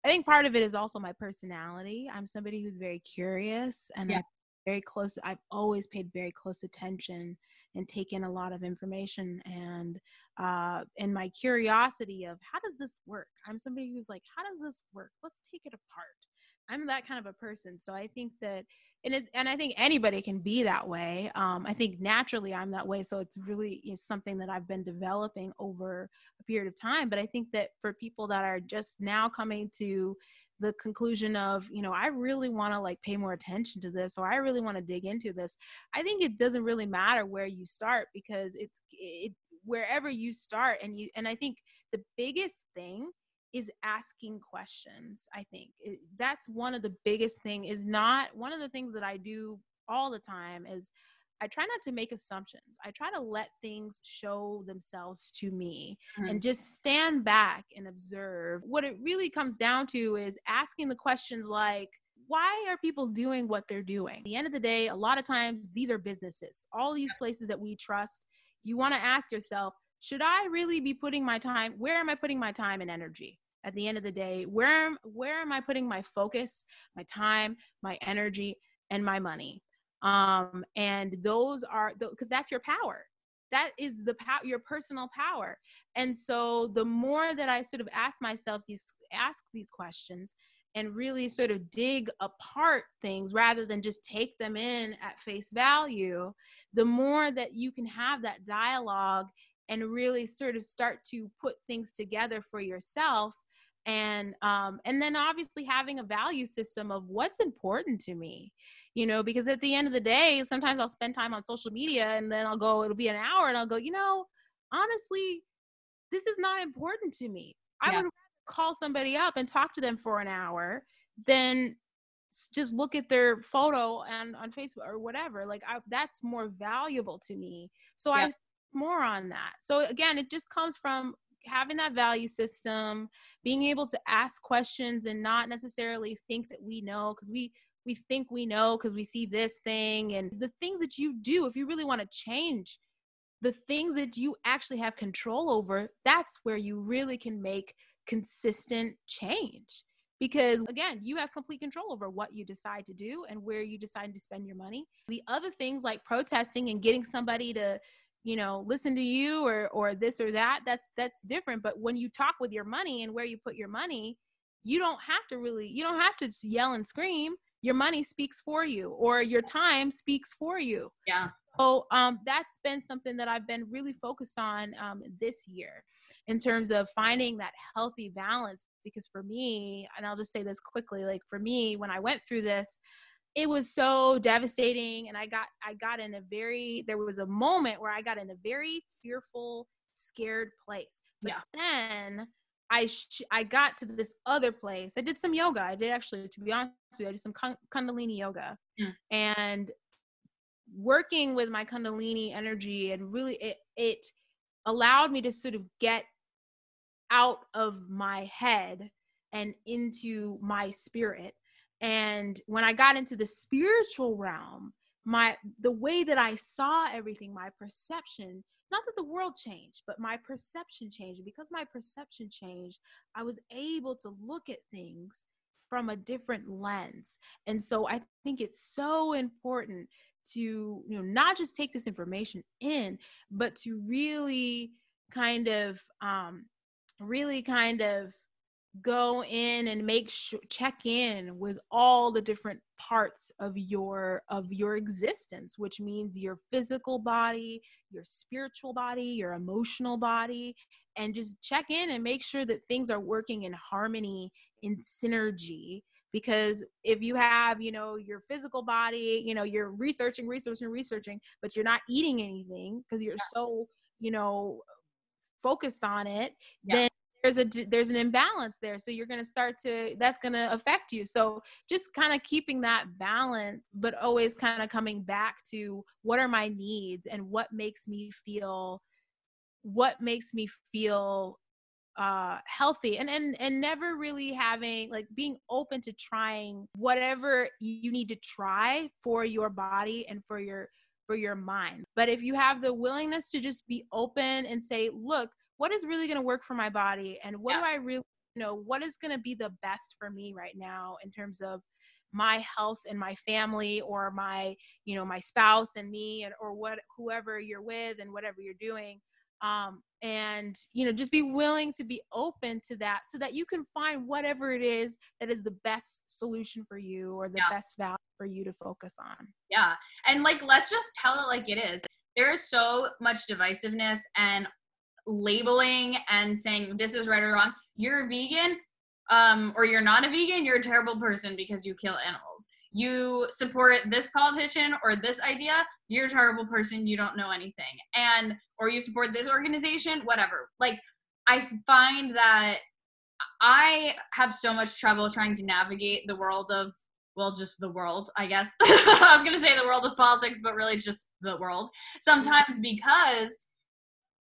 I think part of it is also my personality. I'm somebody who's very curious and yeah. very close. I've always paid very close attention and taken a lot of information and uh, and my curiosity of how does this work. I'm somebody who's like, how does this work? Let's take it apart. I'm that kind of a person. So I think that, and it, and I think anybody can be that way. Um, I think naturally I'm that way. So it's really is something that I've been developing over a period of time. But I think that for people that are just now coming to the conclusion of, you know, I really want to like pay more attention to this, or I really want to dig into this. I think it doesn't really matter where you start because it's it wherever you start, and you and I think the biggest thing is asking questions i think it, that's one of the biggest thing is not one of the things that i do all the time is i try not to make assumptions i try to let things show themselves to me mm-hmm. and just stand back and observe what it really comes down to is asking the questions like why are people doing what they're doing? At the end of the day, a lot of times these are businesses. All these places that we trust, you want to ask yourself, should I really be putting my time? Where am I putting my time and energy? At the end of the day where am where am i putting my focus my time my energy and my money? Um and those are because that's your power. That is the power your personal power. And so the more that i sort of ask myself these ask these questions and really sort of dig apart things rather than just take them in at face value the more that you can have that dialogue and really sort of start to put things together for yourself and um, and then obviously having a value system of what's important to me you know because at the end of the day sometimes i'll spend time on social media and then i'll go it'll be an hour and i'll go you know honestly this is not important to me yeah. i would call somebody up and talk to them for an hour than just look at their photo and on facebook or whatever like I, that's more valuable to me so yeah. i more on that so again it just comes from having that value system, being able to ask questions and not necessarily think that we know because we we think we know because we see this thing and the things that you do if you really want to change the things that you actually have control over that's where you really can make consistent change. Because again you have complete control over what you decide to do and where you decide to spend your money. The other things like protesting and getting somebody to you know listen to you or or this or that that's that's different. But when you talk with your money and where you put your money you don't have to really you don't have to yell and scream. Your money speaks for you or your time speaks for you. Yeah. So um, that's been something that i've been really focused on um, this year in terms of finding that healthy balance. Because for me and i'll just say this quickly like for me when i went through this it was so devastating and i got i got in a very there was a moment where i got in a very fearful scared place but yeah. then i sh- i got to this other place i did some yoga i did actually to be honest with you i did some kundalini yoga mm. and working with my kundalini energy and really it it allowed me to sort of get out of my head and into my spirit and when i got into the spiritual realm my the way that i saw everything my perception it's not that the world changed but my perception changed because my perception changed i was able to look at things from a different lens. And so I think it's so important to you know not just take this information in but to really kind of um really kind of go in and make sure check in with all the different parts of your of your existence which means your physical body your spiritual body your emotional body and just check in and make sure that things are working in harmony in synergy because if you have you know your physical body you know you're researching researching researching but you're not eating anything because you're yeah. so you know focused on it yeah. then there's a there's an imbalance there so you're going to start to that's going to affect you. So just kind of keeping that balance but always kind of coming back to what are my needs and what makes me feel what makes me feel uh healthy. And and and never really having like being open to trying whatever you need to try for your body and for your for your mind. But if you have the willingness to just be open and say look what is really going to work for my body and what yeah. do i really you know what is going to be the best for me right now in terms of my health and my family or my you know my spouse and me and or what whoever you're with and whatever you're doing um, and you know just be willing to be open to that so that you can find whatever it is that is the best solution for you or the yeah. best value for you to focus on yeah and like let's just tell it like it is there is so much divisiveness and labeling and saying this is right or wrong you're a vegan um, or you're not a vegan you're a terrible person because you kill animals you support this politician or this idea, you're a terrible person, you don't know anything. And or you support this organization, whatever. Like I find that I have so much trouble trying to navigate the world of well, just the world, I guess. I was going to say the world of politics, but really just the world. Sometimes because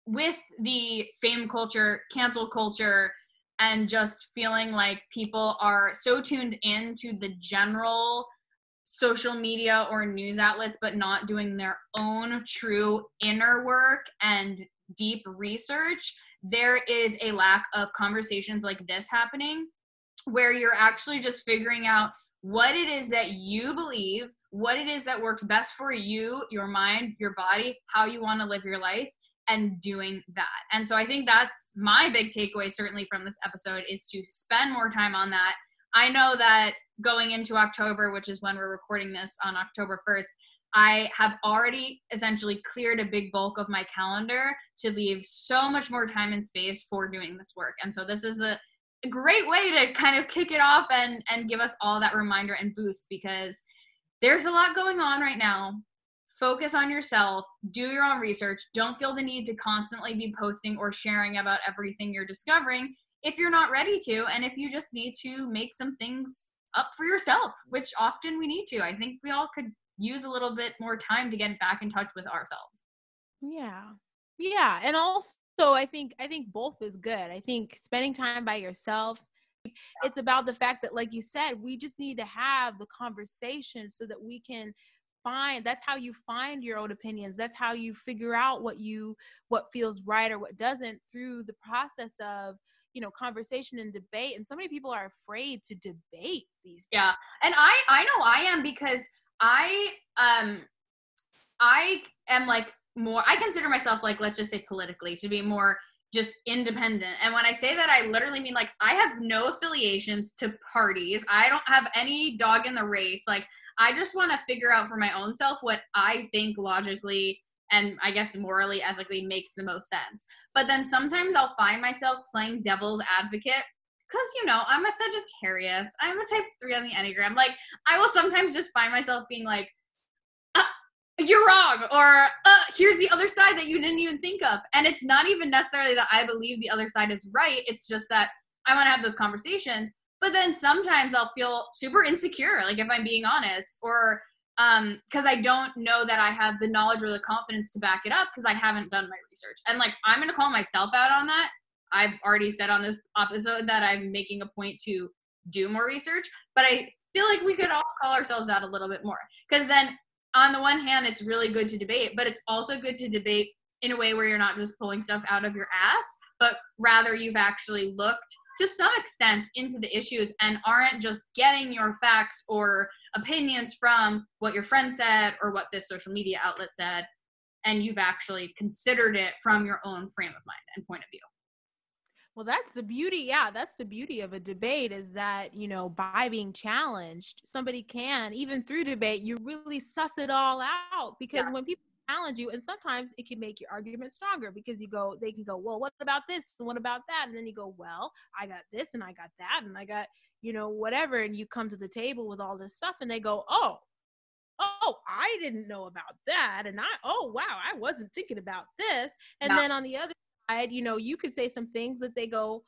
with the fame culture, cancel culture, and just feeling like people are so tuned into the general social media or news outlets but not doing their own true inner work and deep research there is a lack of conversations like this happening where you're actually just figuring out what it is that you believe what it is that works best for you your mind your body how you want to live your life and doing that and so i think that's my big takeaway certainly from this episode is to spend more time on that I know that going into October, which is when we're recording this on October 1st, I have already essentially cleared a big bulk of my calendar to leave so much more time and space for doing this work. And so this is a, great way to kind of kick it off and and give us all that reminder and boost because there's a lot going on right now. Focus on yourself, do your own research. Don't feel the need to constantly be posting or sharing about everything you're discovering if you're not ready to and if you just need to make some things up for yourself which often we need to. I think we all could use a little bit more time to get back in touch with ourselves. Yeah. Yeah and also i think i think both is good. I think spending time by yourself it's about the fact that like you said we just need to have the conversation so that we can find that's how you find your own opinions. That's how you figure out what you what feels right or what doesn't through the process of you know conversation and debate. And so many people are afraid to debate these yeah. And i i know i am because i um i am like more i consider myself like let's just say politically to be more just independent. And when i say that i literally mean like i have no affiliations to parties. I don't have any dog in the race. Like i just want to figure out for my own self what i think logically and I guess morally, ethically makes the most sense. But then sometimes I'll find myself playing devil's advocate because, you know, I'm a Sagittarius, I'm a type three on the Enneagram. Like, I will sometimes just find myself being like, uh, you're wrong, or uh, here's the other side that you didn't even think of. And it's not even necessarily that I believe the other side is right, it's just that I want to have those conversations. But then sometimes I'll feel super insecure, like if I'm being honest, or um because i don't know that i have the knowledge or the confidence to back it up because i haven't done my research. And like i'm gonna call myself out on that. I've already said on this episode that i'm making a point to do more research but i feel like we could all call ourselves out a little bit more. Because then on the one hand it's really good to debate but it's also good to debate in a way where you're not just pulling stuff out of your ass but rather you've actually looked to some extent into the issues and aren't just getting your facts or opinions from what your friend said or what this social media outlet said and you've actually considered it from your own frame of mind and point of view well, that's the beauty. Yeah, that's the beauty of a debate is that, you know, by being challenged, somebody can, even through debate, you really suss it all out. Because yeah. when people challenge you, and sometimes it can make your argument stronger because you go, they can go, well, what about this? And what about that? And then you go, well, I got this and I got that and I got, you know, whatever. And you come to the table with all this stuff and they go, oh, oh i didn't know about that and i oh wow i wasn't thinking about this and no. then on the other side, you know, you could say some things that they go,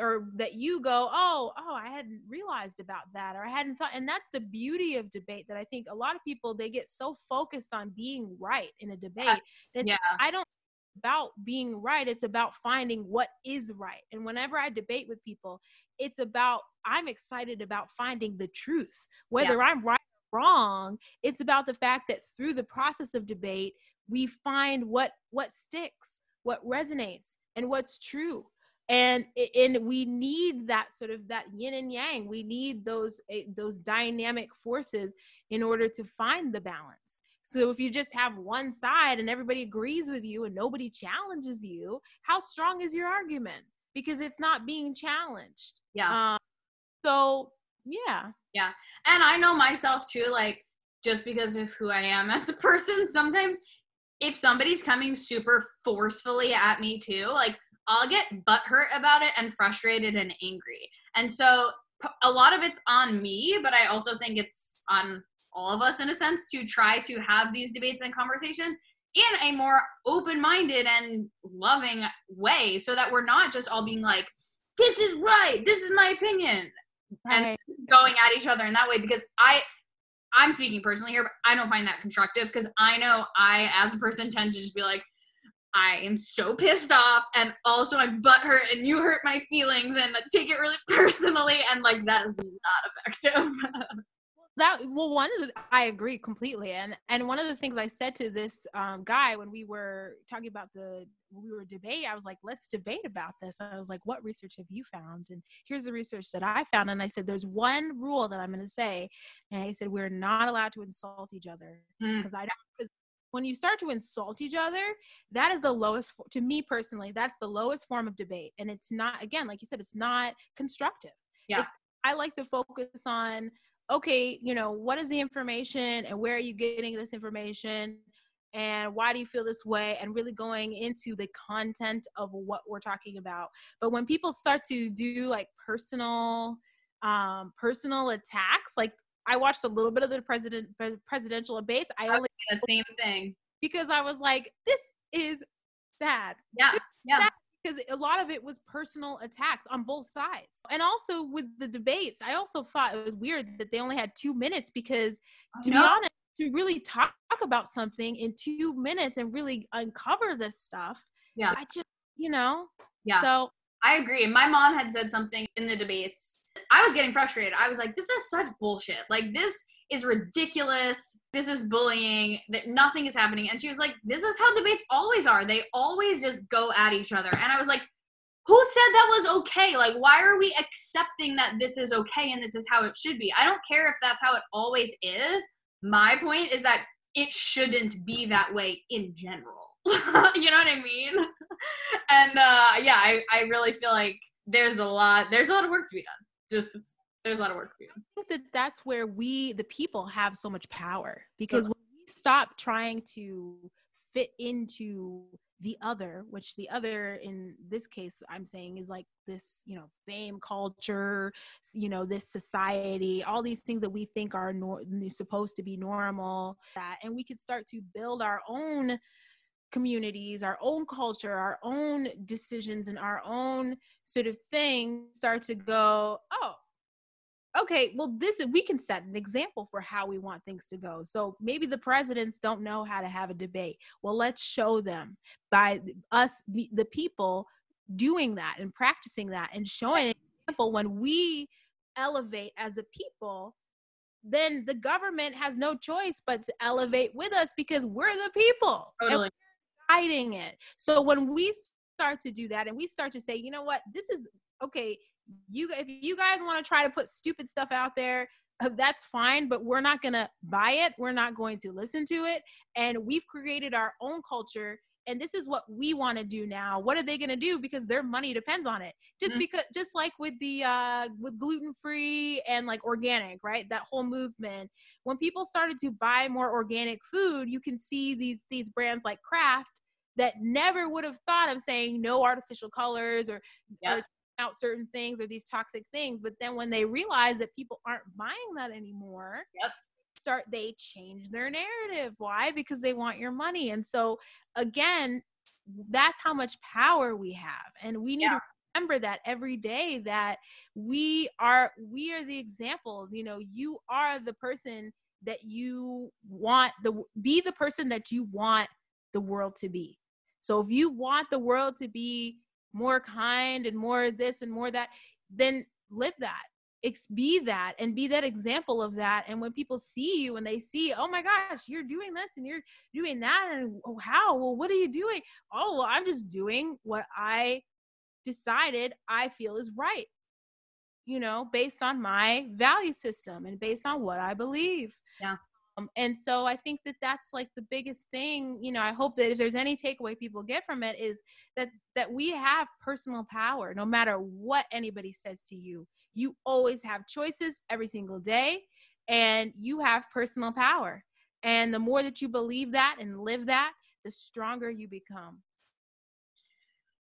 or that you go, oh, oh, I hadn't realized about that, or I hadn't thought. And that's the beauty of debate that I think a lot of people they get so focused on being right in a debate. yeah. I don't about being right it's about finding what is right and whenever i debate with people it's about i'm excited about finding the truth whether yeah. i'm right or wrong it's about the fact that through the process of debate we find what what sticks what resonates and what's true and and we need that sort of that yin and yang we need those eh, those dynamic forces in order to find the balance. So if you just have one side and everybody agrees with you and nobody challenges you how strong is your argument? Because it's not being challenged. Yeah. Um, so yeah. Yeah. And i know myself too like just because of who i am as a person sometimes if somebody's coming super forcefully at me too, like I'll get butthurt about it and frustrated and angry. And so a lot of it's on me, but I also think it's on all of us in a sense to try to have these debates and conversations in a more open-minded and loving way so that we're not just all being like this is right this is my opinion right. and going at each other in that way because i I'm speaking personally here, but I don't find that constructive because I know I, as a person, tend to just be like, I am so pissed off, and also I'm butthurt, and you hurt my feelings, and take it really personally, and like that is not effective. that well one of the i agree completely and and one of the things i said to this um, guy when we were talking about the we were debating i was like let's debate about this i was like what research have you found and here's the research that i found and i said there's one rule that i'm going to say and i said we're not allowed to insult each other because mm. i don't because when you start to insult each other that is the lowest to me personally that's the lowest form of debate and it's not again like you said it's not constructive yeah it's, i like to focus on okay, you know, what is the information and where are you getting this information? And why do you feel this way? And really going into the content of what we're talking about. But when people start to do like personal, um, personal attacks, like I watched a little bit of the president presidential debates. I only the same thing because I was like, this is sad. Yeah, yeah. Sad because a lot of it was personal attacks on both sides. And also with the debates, I also thought it was weird that they only had two minutes because, oh, to be honest, to really talk about something in two minutes and really uncover this stuff, yeah, I just, you know, yeah. So I agree. My mom had said something in the debates. I was getting frustrated. I was like, this is such bullshit. Like, this is ridiculous. This is bullying, that nothing is happening. And she was like, This is how debates always are. They always just go at each other. And I was like, Who said that was okay? Like, why are we accepting that this is okay and this is how it should be? I don't care if that's how it always is. My point is that it shouldn't be that way in general. you know what I mean? and uh, yeah, I, I really feel like there's a lot there's a lot of work to be done. Just there's a lot of work for you. I think that that's where we, the people, have so much power because when we stop trying to fit into the other, which the other in this case I'm saying is like this, you know, fame culture, you know, this society, all these things that we think are nor- supposed to be normal, that, and we could start to build our own communities, our own culture, our own decisions, and our own sort of thing start to go, oh, okay, well, this we can set an example for how we want things to go. So maybe the presidents don't know how to have a debate. Well, let's show them by us, the people, doing that and practicing that and showing an example when we elevate as a people then the government has no choice but to elevate with us because we're the people totally. Guiding it. So when we start to do that and we start to say you know what? This is okay you if you guys want to try to put stupid stuff out there uh, that's fine but we're not going to buy it. We're not going to listen to it. And we've created our own culture and this is what we want to do now. What are they going to do? Because their money depends on it. Just mm-hmm. because just like with the uh with gluten free and like organic right? That whole movement. When people started to buy more organic food you can see these these brands like kraft that never would have thought of saying no artificial colors or, or out certain things or these toxic things but then when they realize that people aren't buying that anymore yep. start they change their narrative. Why? Because they want your money. And so again that's how much power we have. And we need yeah. to remember that every day that we are we are the examples. You know you are the person that you want the be the person that you want the world to be so if you want the world to be more kind and more this and more that then live that. Be that and be that example of that. And when people see you and they see oh my gosh you're doing this and you're doing that and oh how? Well what are you doing? Oh well i'm just doing what i decided i feel is right. You know based on my value system and based on what i believe. Yeah um, and so I think that that's like the biggest thing. You know, I hope that if there's any takeaway people get from it is that that we have personal power, no matter what anybody says to you. You always have choices every single day, and you have personal power. And the more that you believe that and live that, the stronger you become.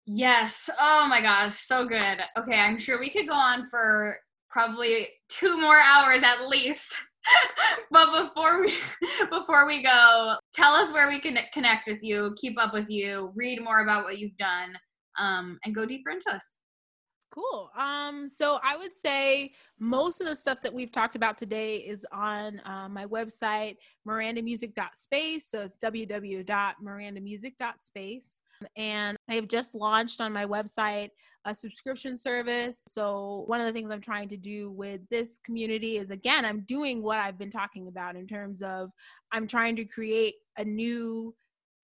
Yes. Oh my gosh, so good. Okay, I'm sure we could go on for probably two more hours at least. but before we before we go, tell us where we can connect with you, keep up with you, read more about what you've done, um, and go deeper into us. Cool. Um, so I would say most of the stuff that we've talked about today is on uh, my website, mirandamusic.space. So it's www.mirandamusic.space. And I have just launched on my website a subscription service. So, one of the things I'm trying to do with this community is again, I'm doing what I've been talking about in terms of I'm trying to create a new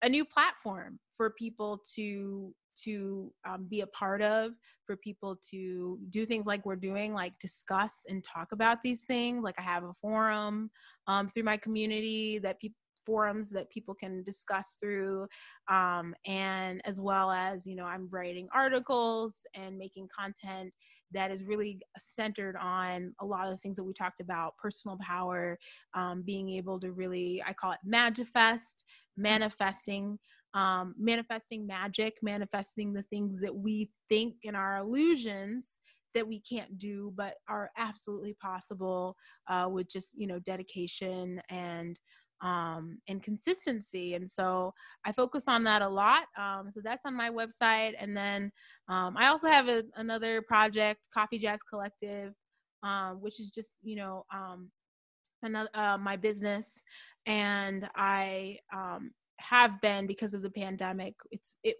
a new platform for people to to um, be a part of for people to do things like we're doing like discuss and talk about these things like i have a forum um, through my community that people forums that people can discuss through um, and as well as you know i'm writing articles and making content that is really centered on a lot of the things that we talked about personal power um, being able to really i call it magifest manifesting um, manifesting magic manifesting the things that we think in our illusions that we can't do but are absolutely possible uh, with just you know dedication and um, and consistency. And so I focus on that a lot. Um, so that's on my website. And then um, I also have a, another project, Coffee Jazz Collective, um, which is just, you know, um, another, uh, my business. And I um, have been because of the pandemic. It's, it,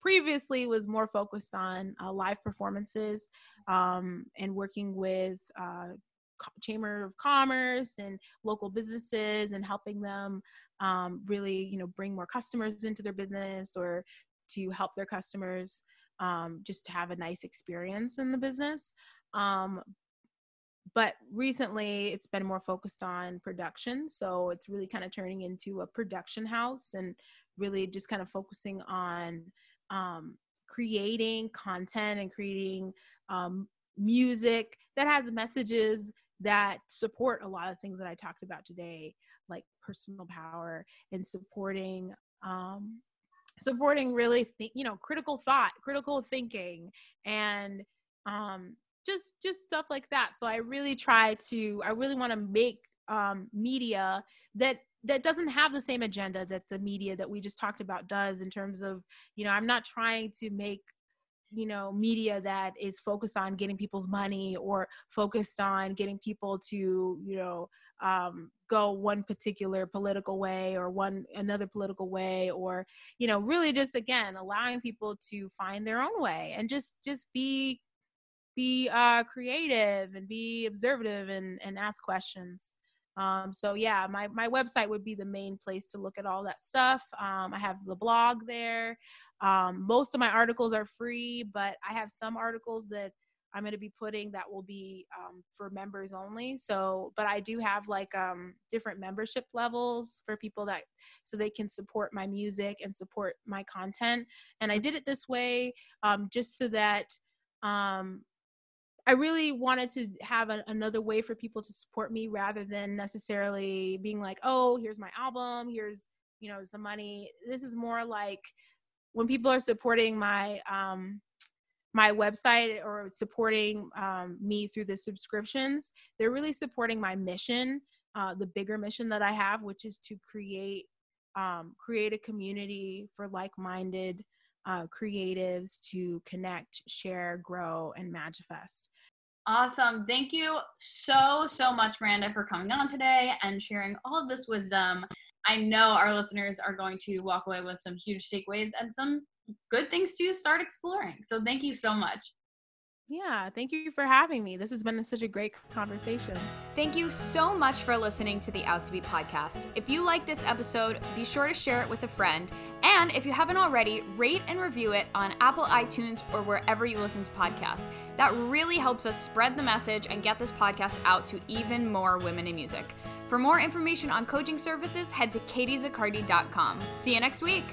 previously was more focused on uh, live performances and working with uh, chamber of commerce and local businesses and helping them um, really you know bring more customers into their business or to help their customers um, just to have a nice experience in the business. Um, but recently it's been more focused on production so it's really kind of turning into a production house and really just kind of focusing on um, creating content and creating um, music that has messages that support a lot of things that I talked about today, like personal power and supporting um, supporting really th- you know critical thought, critical thinking, and um, just just stuff like that. So I really try to I really want to make um, media that that doesn't have the same agenda that the media that we just talked about does in terms of you know i'm not trying to make you know media that is focused on getting people's money or focused on getting people to you know um, go one particular political way or one another political way or you know really just again allowing people to find their own way and just just be be uh, creative and be observative and and ask questions um, so yeah, my, my website would be the main place to look at all that stuff. Um, I have the blog there. Um, most of my articles are free, but I have some articles that I'm going to be putting that will be um, for members only. So, but I do have like um, different membership levels for people that so they can support my music and support my content. And I did it this way um, just so that um, I really wanted to have a, another way for people to support me rather than necessarily being like, oh, here's my album, here's you know some money. This is more like when people are supporting my um, my website or supporting um, me through the subscriptions, they're really supporting my mission, uh, the bigger mission that I have, which is to create um, create a community for like-minded uh, creatives to connect, share, grow, and manifest. Awesome. Thank you so, so much, Miranda, for coming on today and sharing all of this wisdom. I know our listeners are going to walk away with some huge takeaways and some good things to start exploring. So thank you so much. Yeah, thank you for having me. This has been such a great conversation. Thank you so much for listening to the Out to Be podcast. If you like this episode, be sure to share it with a friend. And if you haven't already, rate and review it on Apple iTunes or wherever you listen to podcasts. That really helps us spread the message and get this podcast out to even more women in music. For more information on coaching services, head to katiezaccardi.com. See you next week.